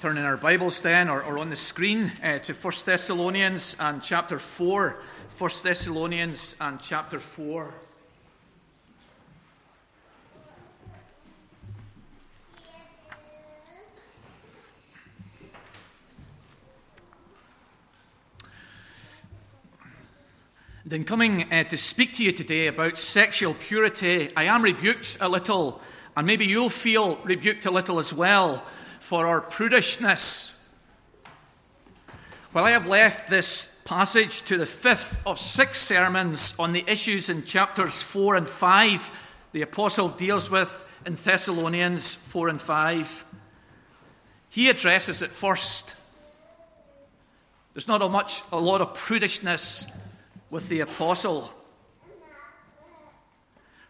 turn in our Bibles then, or, or on the screen, uh, to 1 Thessalonians and chapter 4. 1 Thessalonians and chapter 4. And in coming uh, to speak to you today about sexual purity, I am rebuked a little, and maybe you'll feel rebuked a little as well for our prudishness. Well, I have left this passage to the fifth of six sermons on the issues in chapters 4 and 5 the apostle deals with in Thessalonians 4 and 5. He addresses it first. There's not a much a lot of prudishness with the apostle.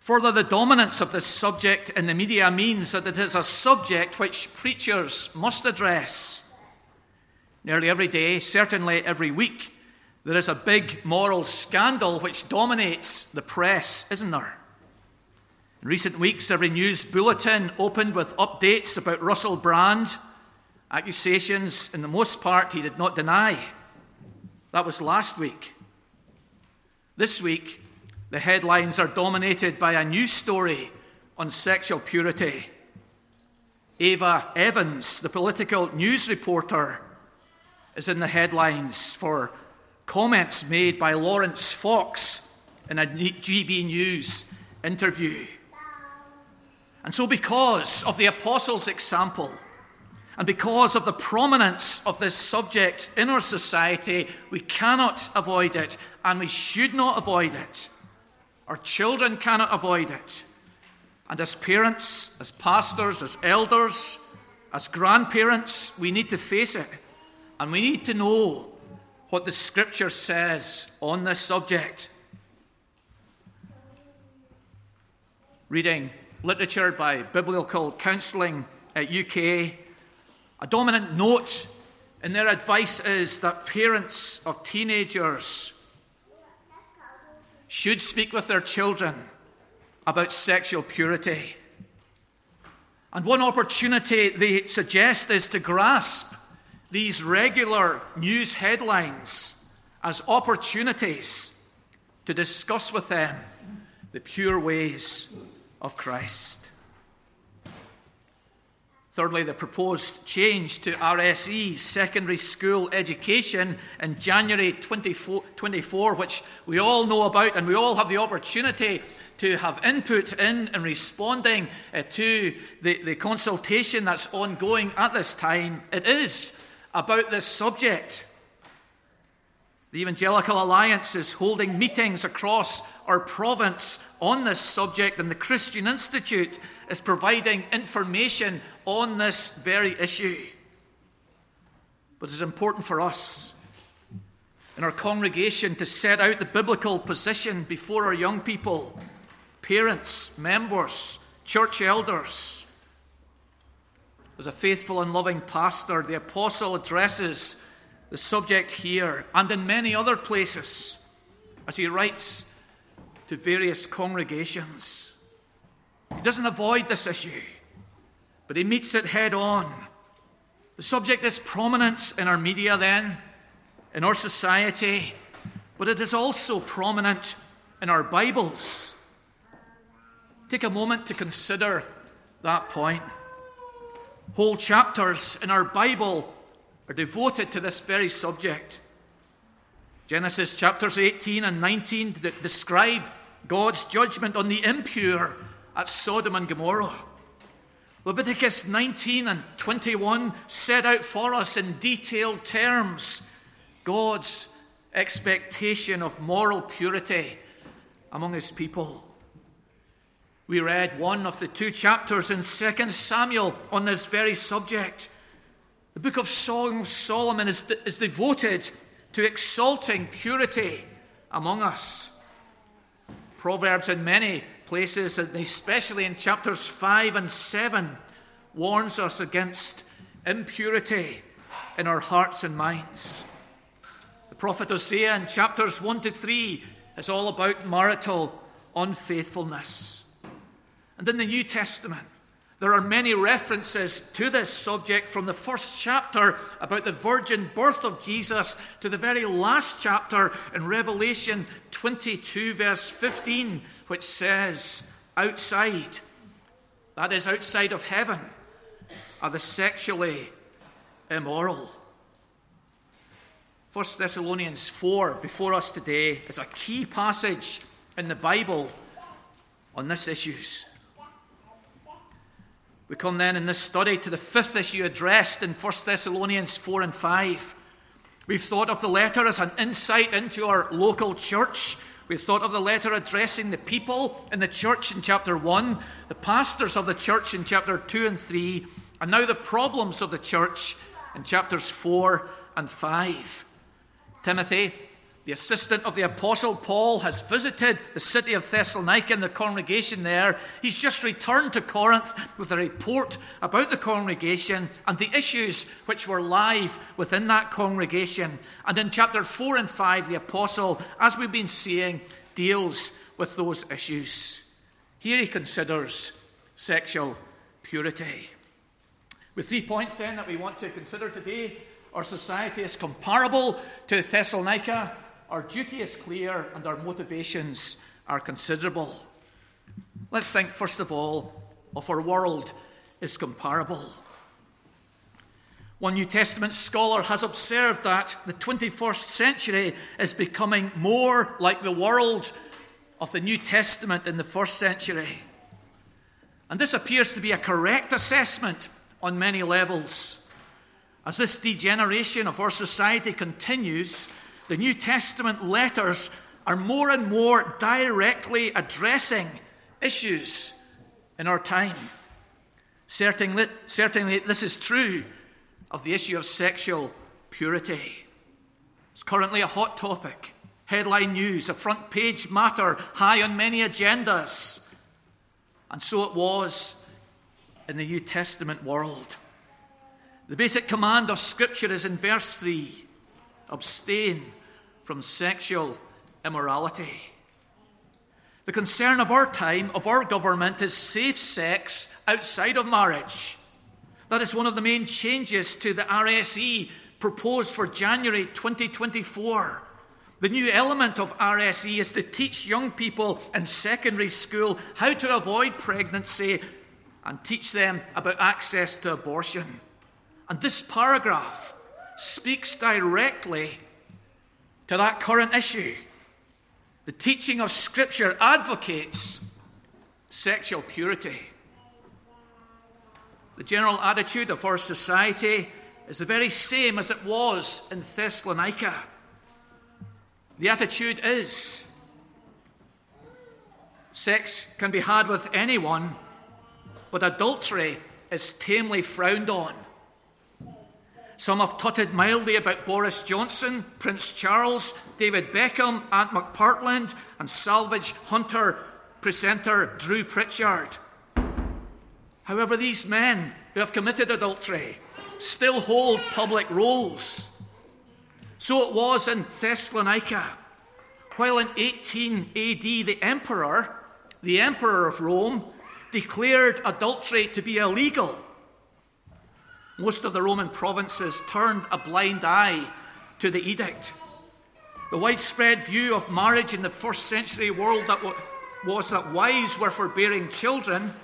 Further, the dominance of this subject in the media means that it is a subject which preachers must address. Nearly every day, certainly every week, there is a big moral scandal which dominates the press, isn't there? In recent weeks, every news bulletin opened with updates about Russell Brand, accusations in the most part he did not deny. That was last week. This week, the headlines are dominated by a new story on sexual purity. Ava Evans, the political news reporter, is in the headlines for comments made by Laurence Fox in a GB News interview. And so, because of the apostles' example, and because of the prominence of this subject in our society, we cannot avoid it, and we should not avoid it. Our children cannot avoid it. And as parents, as pastors, as elders, as grandparents, we need to face it. And we need to know what the scripture says on this subject. Reading literature by Biblical Counselling at UK, a dominant note in their advice is that parents of teenagers should speak with their children about sexual purity. And one opportunity they suggest is to grasp these regular news headlines as opportunities to discuss with them the pure ways of Christ. Thirdly, the proposed change to RSE, secondary school education, in January 2024, which we all know about and we all have the opportunity to have input in and responding uh, to the, the consultation that's ongoing at this time. It is about this subject. The Evangelical Alliance is holding meetings across our province on this subject, and the Christian Institute is providing information on this very issue. But it's important for us in our congregation to set out the biblical position before our young people, parents, members, church elders. As a faithful and loving pastor, the apostle addresses the subject here and in many other places as he writes to various congregations. He doesn't avoid this issue, but he meets it head on. The subject is prominent in our media, then, in our society, but it is also prominent in our Bibles. Take a moment to consider that point. Whole chapters in our Bible are devoted to this very subject. Genesis chapters 18 and 19 that describe God's judgment on the impure at Sodom and Gomorrah. Leviticus 19 and 21 set out for us in detailed terms God's expectation of moral purity among his people. We read one of the two chapters in 2 Samuel on this very subject. The book of Song Solomon is, is devoted to exalting purity among us. Proverbs, in many places, and especially in chapters 5 and 7, warns us against impurity in our hearts and minds. The prophet Hosea in chapters 1 to 3 is all about marital unfaithfulness. And in the New Testament, There are many references to this subject from the first chapter about the virgin birth of Jesus to the very last chapter in Revelation 22, verse 15, which says, Outside, that is, outside of heaven, are the sexually immoral. 1 Thessalonians 4, before us today, is a key passage in the Bible on this issues. We come then in this study to the fifth issue addressed in 1 Thessalonians 4 and 5. We've thought of the letter as an insight into our local church. We've thought of the letter addressing the people in the church in chapter 1, the pastors of the church in chapter 2 and 3, and now the problems of the church in chapters 4 and 5. Timothy, the assistant of the Apostle Paul has visited the city of Thessalonica and the congregation there. He's just returned to Corinth with a report about the congregation and the issues which were live within that congregation. And in chapter 4 and 5, the Apostle, as we've been seeing, deals with those issues. Here he considers sexual purity. With three points then that we want to consider today, our society is comparable to Thessalonica our duty is clear and our motivations are considerable. Let's think, first of all, of our world is comparable. One New Testament scholar has observed that the 21st century is becoming more like the world of the New Testament in the first century. And this appears to be a correct assessment on many levels. As this degeneration of our society continues, the New Testament letters are more and more directly addressing issues in our time. Certainly, certainly, this is true of the issue of sexual purity. It's currently a hot topic, headline news, a front page matter, high on many agendas. And so it was in the New Testament world. The basic command of Scripture is in verse 3 abstain from sexual immorality. The concern of our time, of our government, is safe sex outside of marriage. That is one of the main changes to the RSE proposed for January 2024. The new element of RSE is to teach young people in secondary school how to avoid pregnancy and teach them about access to abortion. And this paragraph speaks directly to that current issue. The teaching of Scripture advocates sexual purity. The general attitude of our society is the very same as it was in Thessalonica. The attitude is sex can be had with anyone, but adultery is tamely frowned on. Some have tutted mildly about Boris Johnson, Prince Charles, David Beckham, Ant McPartlin, and salvage hunter presenter Drew Pritchard. However, these men who have committed adultery still hold public roles. So it was in Thessalonica. While in 18 AD the emperor, the emperor of Rome, declared adultery to be illegal most of the Roman provinces turned a blind eye to the edict. The widespread view of marriage in the first century world that was that wives were for bearing children,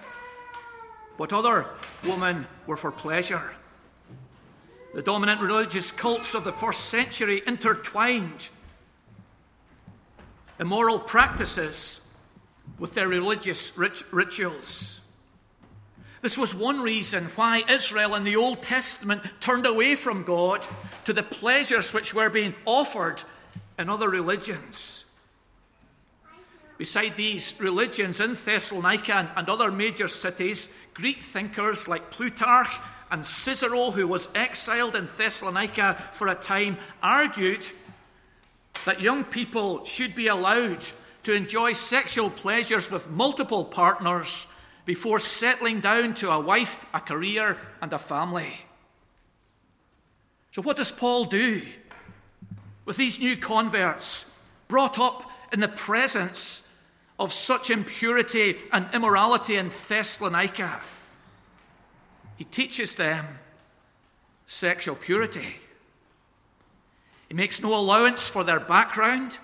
but other women were for pleasure. The dominant religious cults of the first century intertwined immoral practices with their religious rit- rituals. This was one reason why Israel in the Old Testament turned away from God to the pleasures which were being offered in other religions. Beside these religions in Thessalonica and other major cities, Greek thinkers like Plutarch and Cicero, who was exiled in Thessalonica for a time, argued that young people should be allowed to enjoy sexual pleasures with multiple partners before settling down to a wife, a career, and a family. So, what does Paul do with these new converts brought up in the presence of such impurity and immorality in Thessalonica? he teaches them sexual purity. He makes no allowance for their background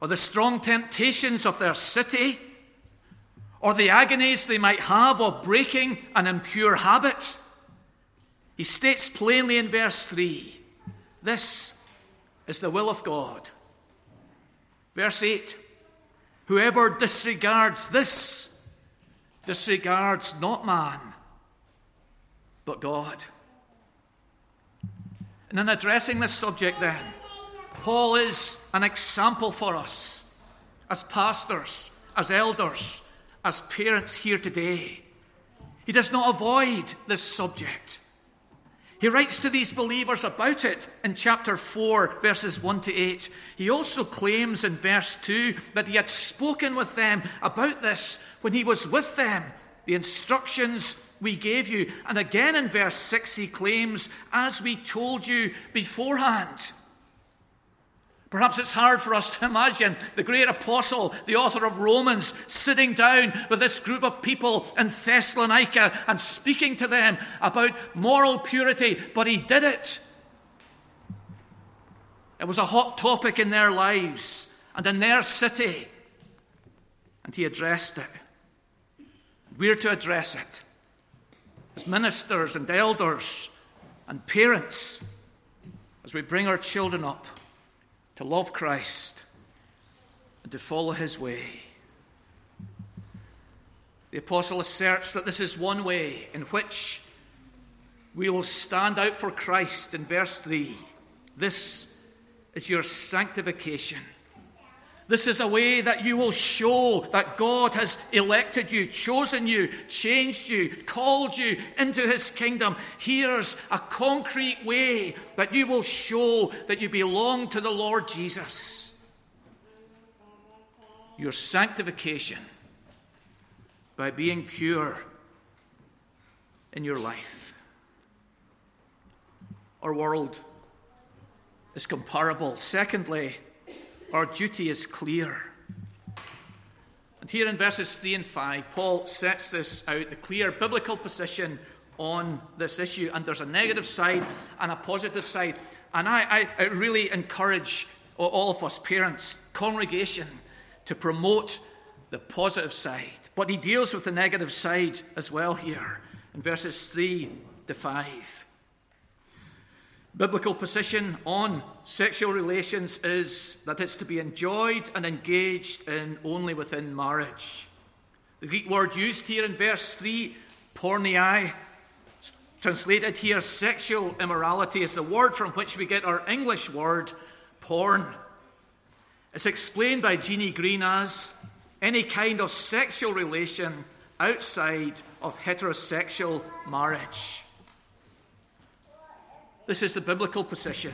or the strong temptations of their city or the agonies they might have of breaking an impure habit. He states plainly in verse 3 this is the will of God. Verse 8 Whoever disregards this disregards not man, but God. And in addressing this subject, then, Paul is an example for us as pastors, as elders, as parents here today. He does not avoid this subject. He writes to these believers about it in chapter 4, verses 1 to 8. He also claims in verse 2 that he had spoken with them about this when he was with them, the instructions we gave you. And again in verse 6, he claims, as we told you beforehand. Perhaps it's hard for us to imagine the great apostle, the author of Romans, sitting down with this group of people in Thessalonica and speaking to them about moral purity, but he did it. It was a hot topic in their lives and in their city, and he addressed it. We're to address it as ministers and elders and parents as we bring our children up to love Christ and to follow his way. The apostle asserts that this is one way in which we will stand out for Christ in verse 3. This is your sanctification. This is a way that you will show that God has elected you, chosen you, changed you, called you into his kingdom. Here's a concrete way that you will show that you belong to the Lord Jesus. Your sanctification by being pure in your life. Our world is comparable. Secondly, our duty is clear. And here in verses 3 and 5, Paul sets this out the clear biblical position on this issue. And there's a negative side and a positive side. And I, I, I really encourage all of us, parents, congregation, to promote the positive side. But he deals with the negative side as well here in verses 3 to 5 biblical position on sexual relations is that it's to be enjoyed and engaged in only within marriage. The Greek word used here in verse 3, porneia, translated here sexual immorality, is the word from which we get our English word porn. It's explained by Gene Green as any kind of sexual relation outside of heterosexual marriage. This is the biblical position.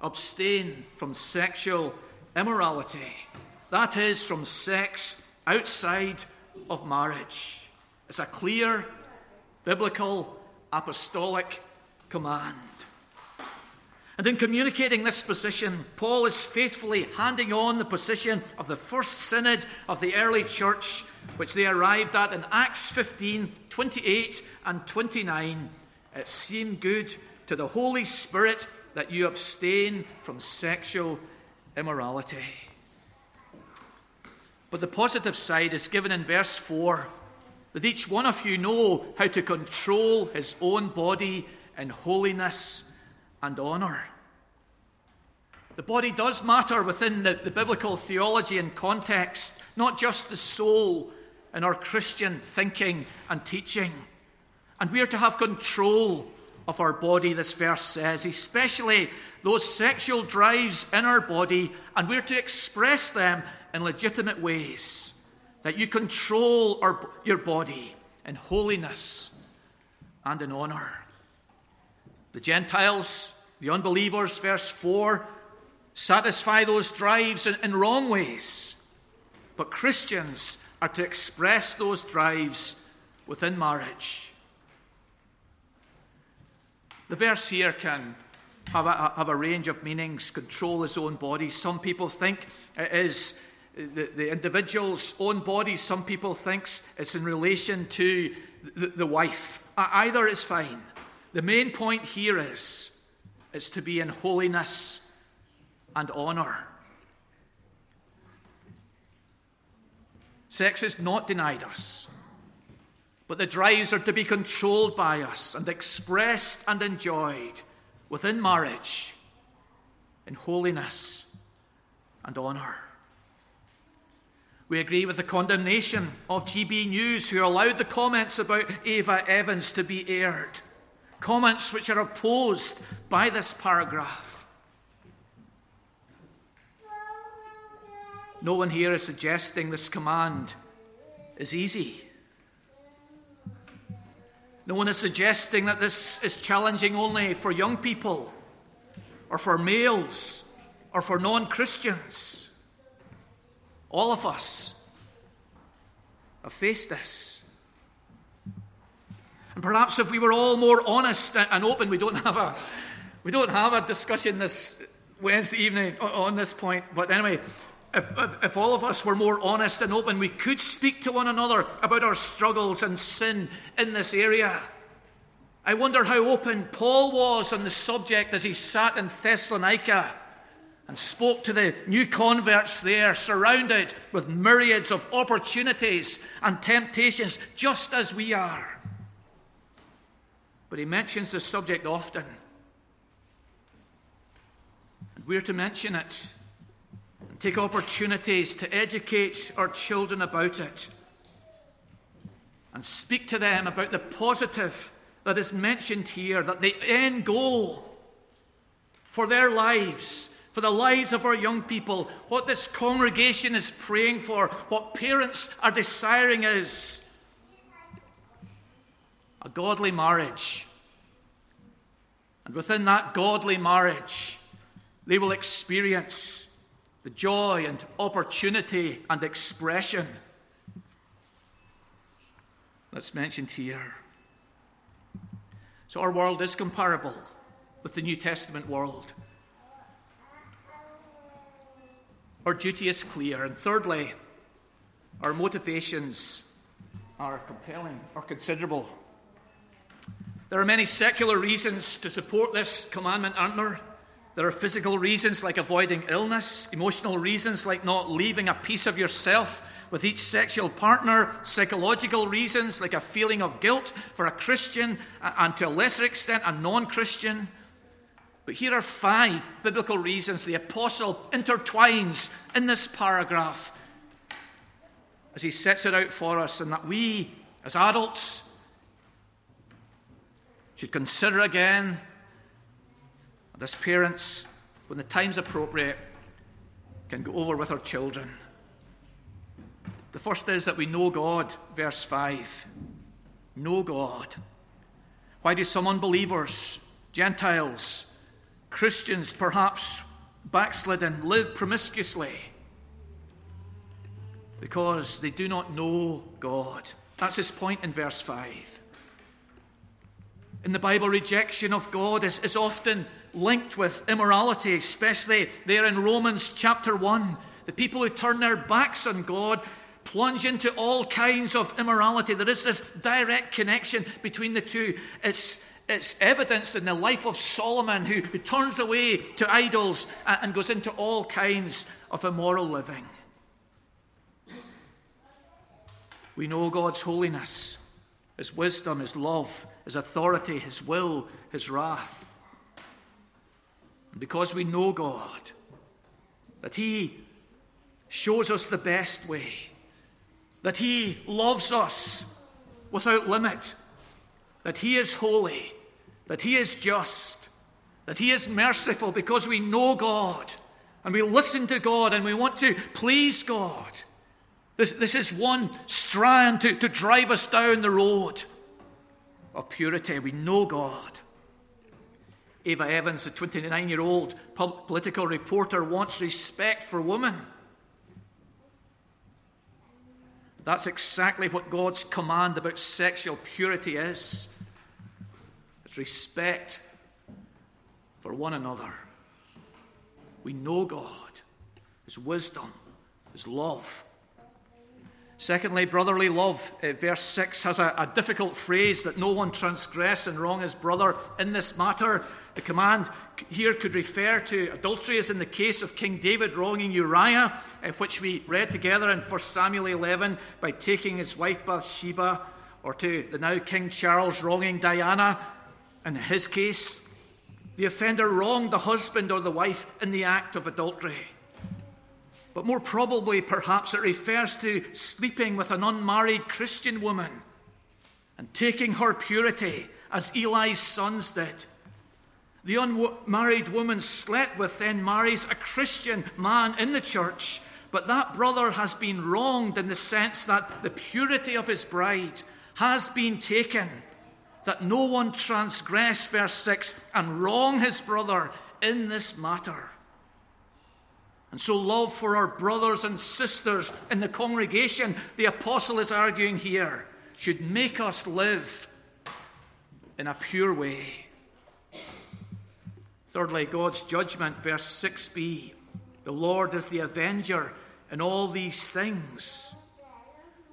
Abstain from sexual immorality. That is, from sex outside of marriage. It's a clear biblical apostolic command. And in communicating this position, Paul is faithfully handing on the position of the first synod of the early church, which they arrived at in Acts 15 28 and 29. It seemed good to the Holy Spirit that you abstain from sexual immorality. But the positive side is given in verse 4 that each one of you know how to control his own body in holiness and honour. The body does matter within the, the biblical theology and context, not just the soul in our Christian thinking and teaching. And we are to have control of our body, this verse says, especially those sexual drives in our body, and we're to express them in legitimate ways. That you control our, your body in holiness and in honor. The Gentiles, the unbelievers, verse 4, satisfy those drives in, in wrong ways. But Christians are to express those drives within marriage. The verse here can have a, have a range of meanings control his own body. Some people think it is the, the individual's own body, some people think it's in relation to the, the wife. Either is fine. The main point here is, it's to be in holiness and honour. Sex is not denied us, but the drives are to be controlled by us and expressed and enjoyed within marriage in holiness and honour. We agree with the condemnation of GB News, who allowed the comments about Ava Evans to be aired, comments which are opposed by this paragraph. No one here is suggesting this command is easy. No one is suggesting that this is challenging only for young people or for males or for non Christians. All of us have faced this. And perhaps if we were all more honest and open, we don't have a, we don't have a discussion this Wednesday evening on this point. But anyway, if, if, if, all of us were more honest and open, we could speak to one another about our struggles and sin in this area. I wonder how open Paul was on the subject as he sat in Thessalonica and spoke to the new converts there, surrounded with myriads of opportunities and temptations, just as we are. But he mentions the subject often. And we're to mention it take opportunities to educate our children about it and speak to them about the positive that is mentioned here, that the end goal for their lives for the lives of our young people, what this congregation is praying for, what parents are desiring is a godly marriage. And within that godly marriage, they will experience the joy and opportunity and expression that's mentioned here. So, our world is comparable with the New Testament world. Our duty is clear. And thirdly, our motivations are compelling or considerable. There are many secular reasons to support this commandment, aren't there? There are physical reasons like avoiding illness, emotional reasons like not leaving a piece of yourself with each sexual partner, psychological reasons like a feeling of guilt for a Christian and to a lesser extent a non Christian. But here are five biblical reasons the apostle intertwines in this paragraph as he sets it out for us, and that we, as adults, should consider again, and as parents, when the time's appropriate, can go over with our children. The first is that we know God, verse 5. Know God. Why do some unbelievers, Gentiles, Christians, perhaps backslidden, live promiscuously because they do not know God. That's his point in verse 5. In the Bible, rejection of God is, is often linked with immorality, especially there in Romans chapter 1. The people who turn their backs on God plunge into all kinds of immorality. There is this direct connection between the two. It's, it's evidenced in the life of Solomon, who, who turns away to idols and, and goes into all kinds of immoral living. We know God's holiness, His wisdom, His love, His authority, His will, His wrath. Because we know God, that He shows us the best way, that He loves us without limit, that He is holy, that He is just, that He is merciful because we know God and we listen to God and we want to please God. This, this is one strand to, to drive us down the road of purity. We know God. Ava Evans, the 29 year old political reporter, wants respect for women. That's exactly what God's command about sexual purity is it's respect for one another. We know God, His wisdom, His love. Secondly, brotherly love. Uh, verse 6 has a, a difficult phrase that no one transgress and wrong his brother in this matter. The command here could refer to adultery, as in the case of King David wronging Uriah, uh, which we read together in 1 Samuel 11 by taking his wife Bathsheba, or to the now King Charles wronging Diana in his case. The offender wronged the husband or the wife in the act of adultery. But more probably, perhaps, it refers to sleeping with an unmarried Christian woman and taking her purity, as Eli's sons did. The unmarried woman slept with, then marries a Christian man in the church, but that brother has been wronged in the sense that the purity of his bride has been taken, that no one transgress, verse 6, and wrong his brother in this matter. And so, love for our brothers and sisters in the congregation, the apostle is arguing here, should make us live in a pure way. Thirdly, God's judgment, verse 6b. The Lord is the avenger in all these things.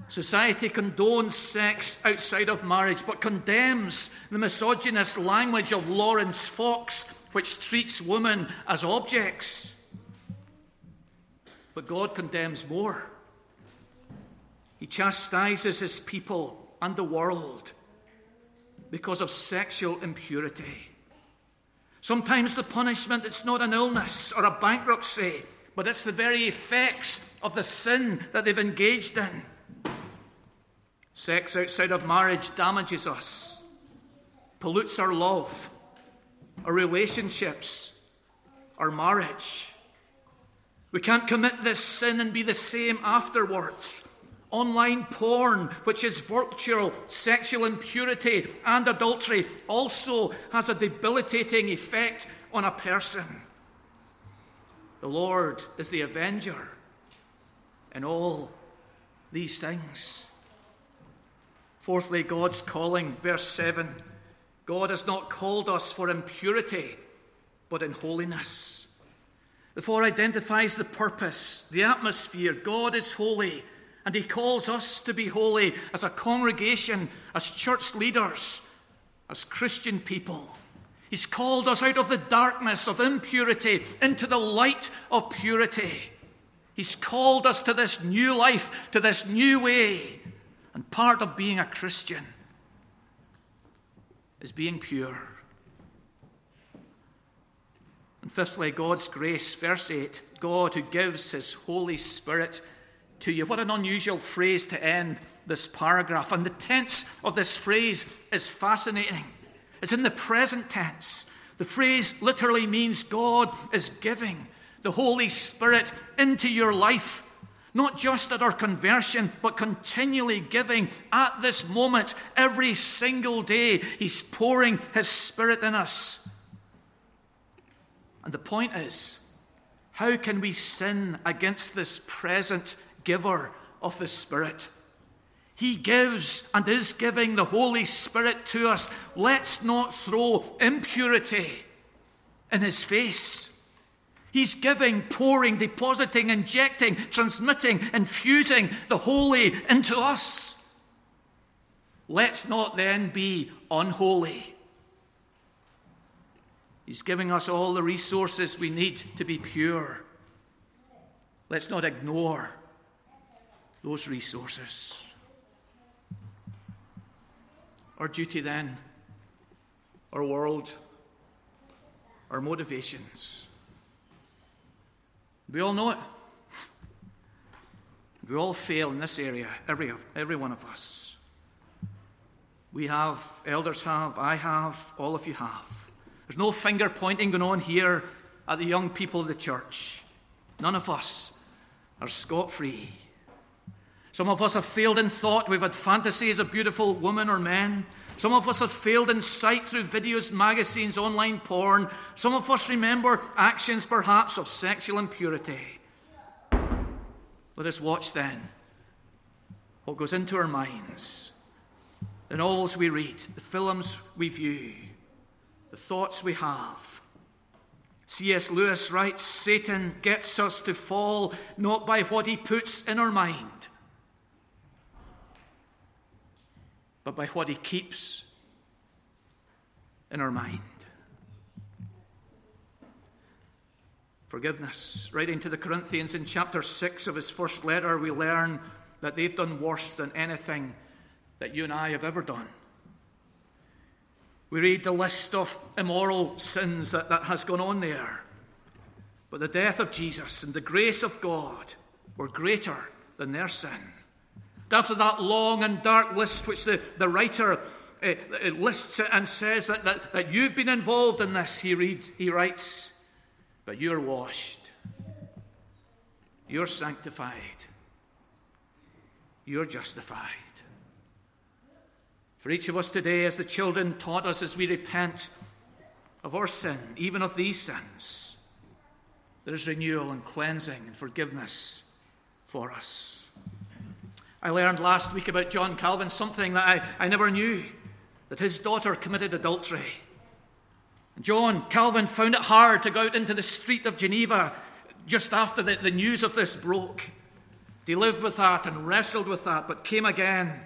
Society condones sex outside of marriage, but condemns the misogynist language of Laurence Fox, which treats women as objects. But God condemns more. He chastises his people and the world because of sexual impurity. Sometimes the punishment it's not an illness or a bankruptcy, but it's the very effects of the sin that they've engaged in. Sex outside of marriage damages us, pollutes our love, our relationships, our marriage. We can't commit this sin and be the same afterwards. Online porn, which is virtual sexual impurity and adultery, also has a debilitating effect on a person. The Lord is the avenger in all these things. Fourthly, God's calling, verse 7 God has not called us for impurity, but in holiness. The four identifies the purpose, the atmosphere. God is holy, and He calls us to be holy as a congregation, as church leaders, as Christian people. He's called us out of the darkness of impurity into the light of purity. He's called us to this new life, to this new way. And part of being a Christian is being pure. And fifthly, God's grace. Verse 8 God who gives his Holy Spirit to you. What an unusual phrase to end this paragraph. And the tense of this phrase is fascinating. It's in the present tense. The phrase literally means God is giving the Holy Spirit into your life, not just at our conversion, but continually giving at this moment, every single day. He's pouring His Spirit in us. And the point is, how can we sin against this present giver of the Spirit? He gives and is giving the Holy Spirit to us. Let's not throw impurity in his face. He's giving, pouring, depositing, injecting, transmitting, infusing the holy into us. Let's not then be unholy. He's giving us all the resources we need to be pure. Let's not ignore those resources. Our duty then, our world, our motivations. We all know it. We all fail in this area, every, every one of us. We have, elders have, I have, all of you have. There's no finger pointing going on here at the young people of the church. None of us are scot free. Some of us have failed in thought. We've had fantasies of beautiful women or men. Some of us have failed in sight through videos, magazines, online porn. Some of us remember actions, perhaps, of sexual impurity. Let us watch then what goes into our minds, the novels we read, the films we view the thoughts we have. C.S. Lewis writes Satan gets us to fall not by what he puts in our mind, but by what he keeps in our mind. Forgiveness. Writing to the Corinthians in chapter 6 of his first letter, we learn that they've done worse than anything that you and I have ever done. We read the list of immoral sins that, that has gone on there. But the death of Jesus and the grace of God were greater than their sin. After that long and dark list, which the, the writer uh, lists and says that, that, that you've been involved in this, he, reads, he writes, But you're washed, you're sanctified, you're justified. For each of us today, as the children taught us as we repent of our sin, even of these sins, there is renewal and cleansing and forgiveness for us. I learned last week about John Calvin something that I, I never knew that his daughter committed adultery. John Calvin found it hard to go out into the street of Geneva just after the, the news of this broke. He lived with that and wrestled with that, but came again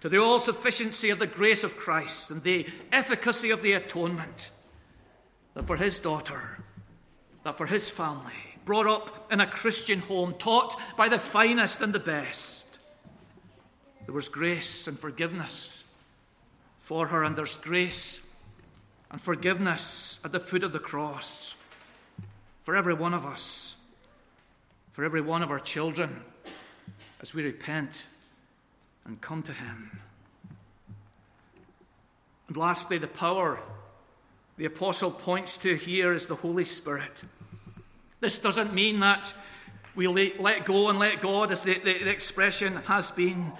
to the all sufficiency of the grace of Christ and the efficacy of the atonement, that for his daughter, that for his family, brought up in a Christian home, taught by the finest and the best, there was grace and forgiveness for her, and there's grace and forgiveness at the foot of the cross for every one of us, for every one of our children, as we repent and come to Him. And lastly, the power the apostle points to here is the Holy Spirit. This doesn't mean that we let go and let God, as the, the, the expression has been.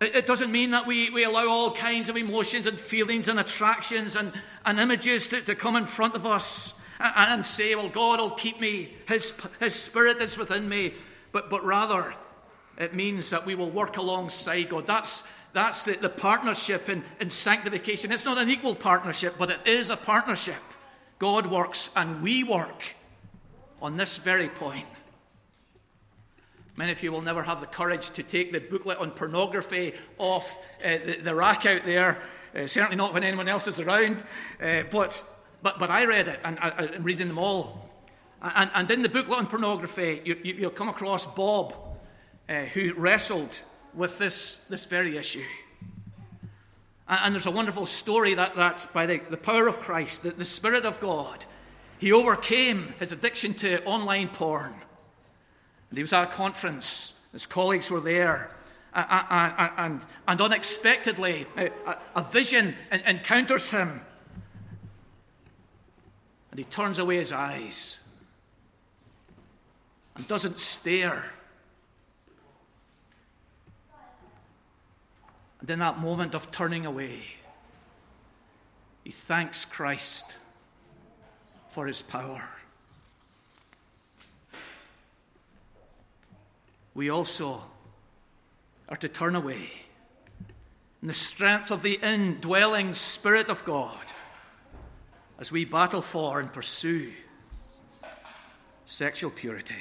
It, doesn't mean that we, we allow all kinds of emotions and feelings and attractions and, and images to, to come in front of us and, and say, well, God will keep me, His, His Spirit is within me. But, but rather, it means that we will work alongside God. That's, that's the, the partnership in, in sanctification. It's not an equal partnership, but it is a partnership. God works and we work on this very point. Many of you will never have the courage to take the booklet on pornography off uh, the, the, rack out there, uh, certainly not when anyone else is around. Uh, but, but, but I read it, and I, am reading them all. And, and in the booklet on pornography, you, you, will come across Bob, uh, who wrestled with this, this very issue. And, and, there's a wonderful story that, that by the, the power of Christ, that the Spirit of God, he overcame his addiction to online porn. And he was at a conference, his colleagues were there, and, and, and unexpectedly, a, a vision encounters him. And he turns away his eyes and doesn't stare And in that moment of turning away, he thanks Christ for his power. We also are to turn away in the strength of the indwelling Spirit of God as we battle for and pursue sexual purity.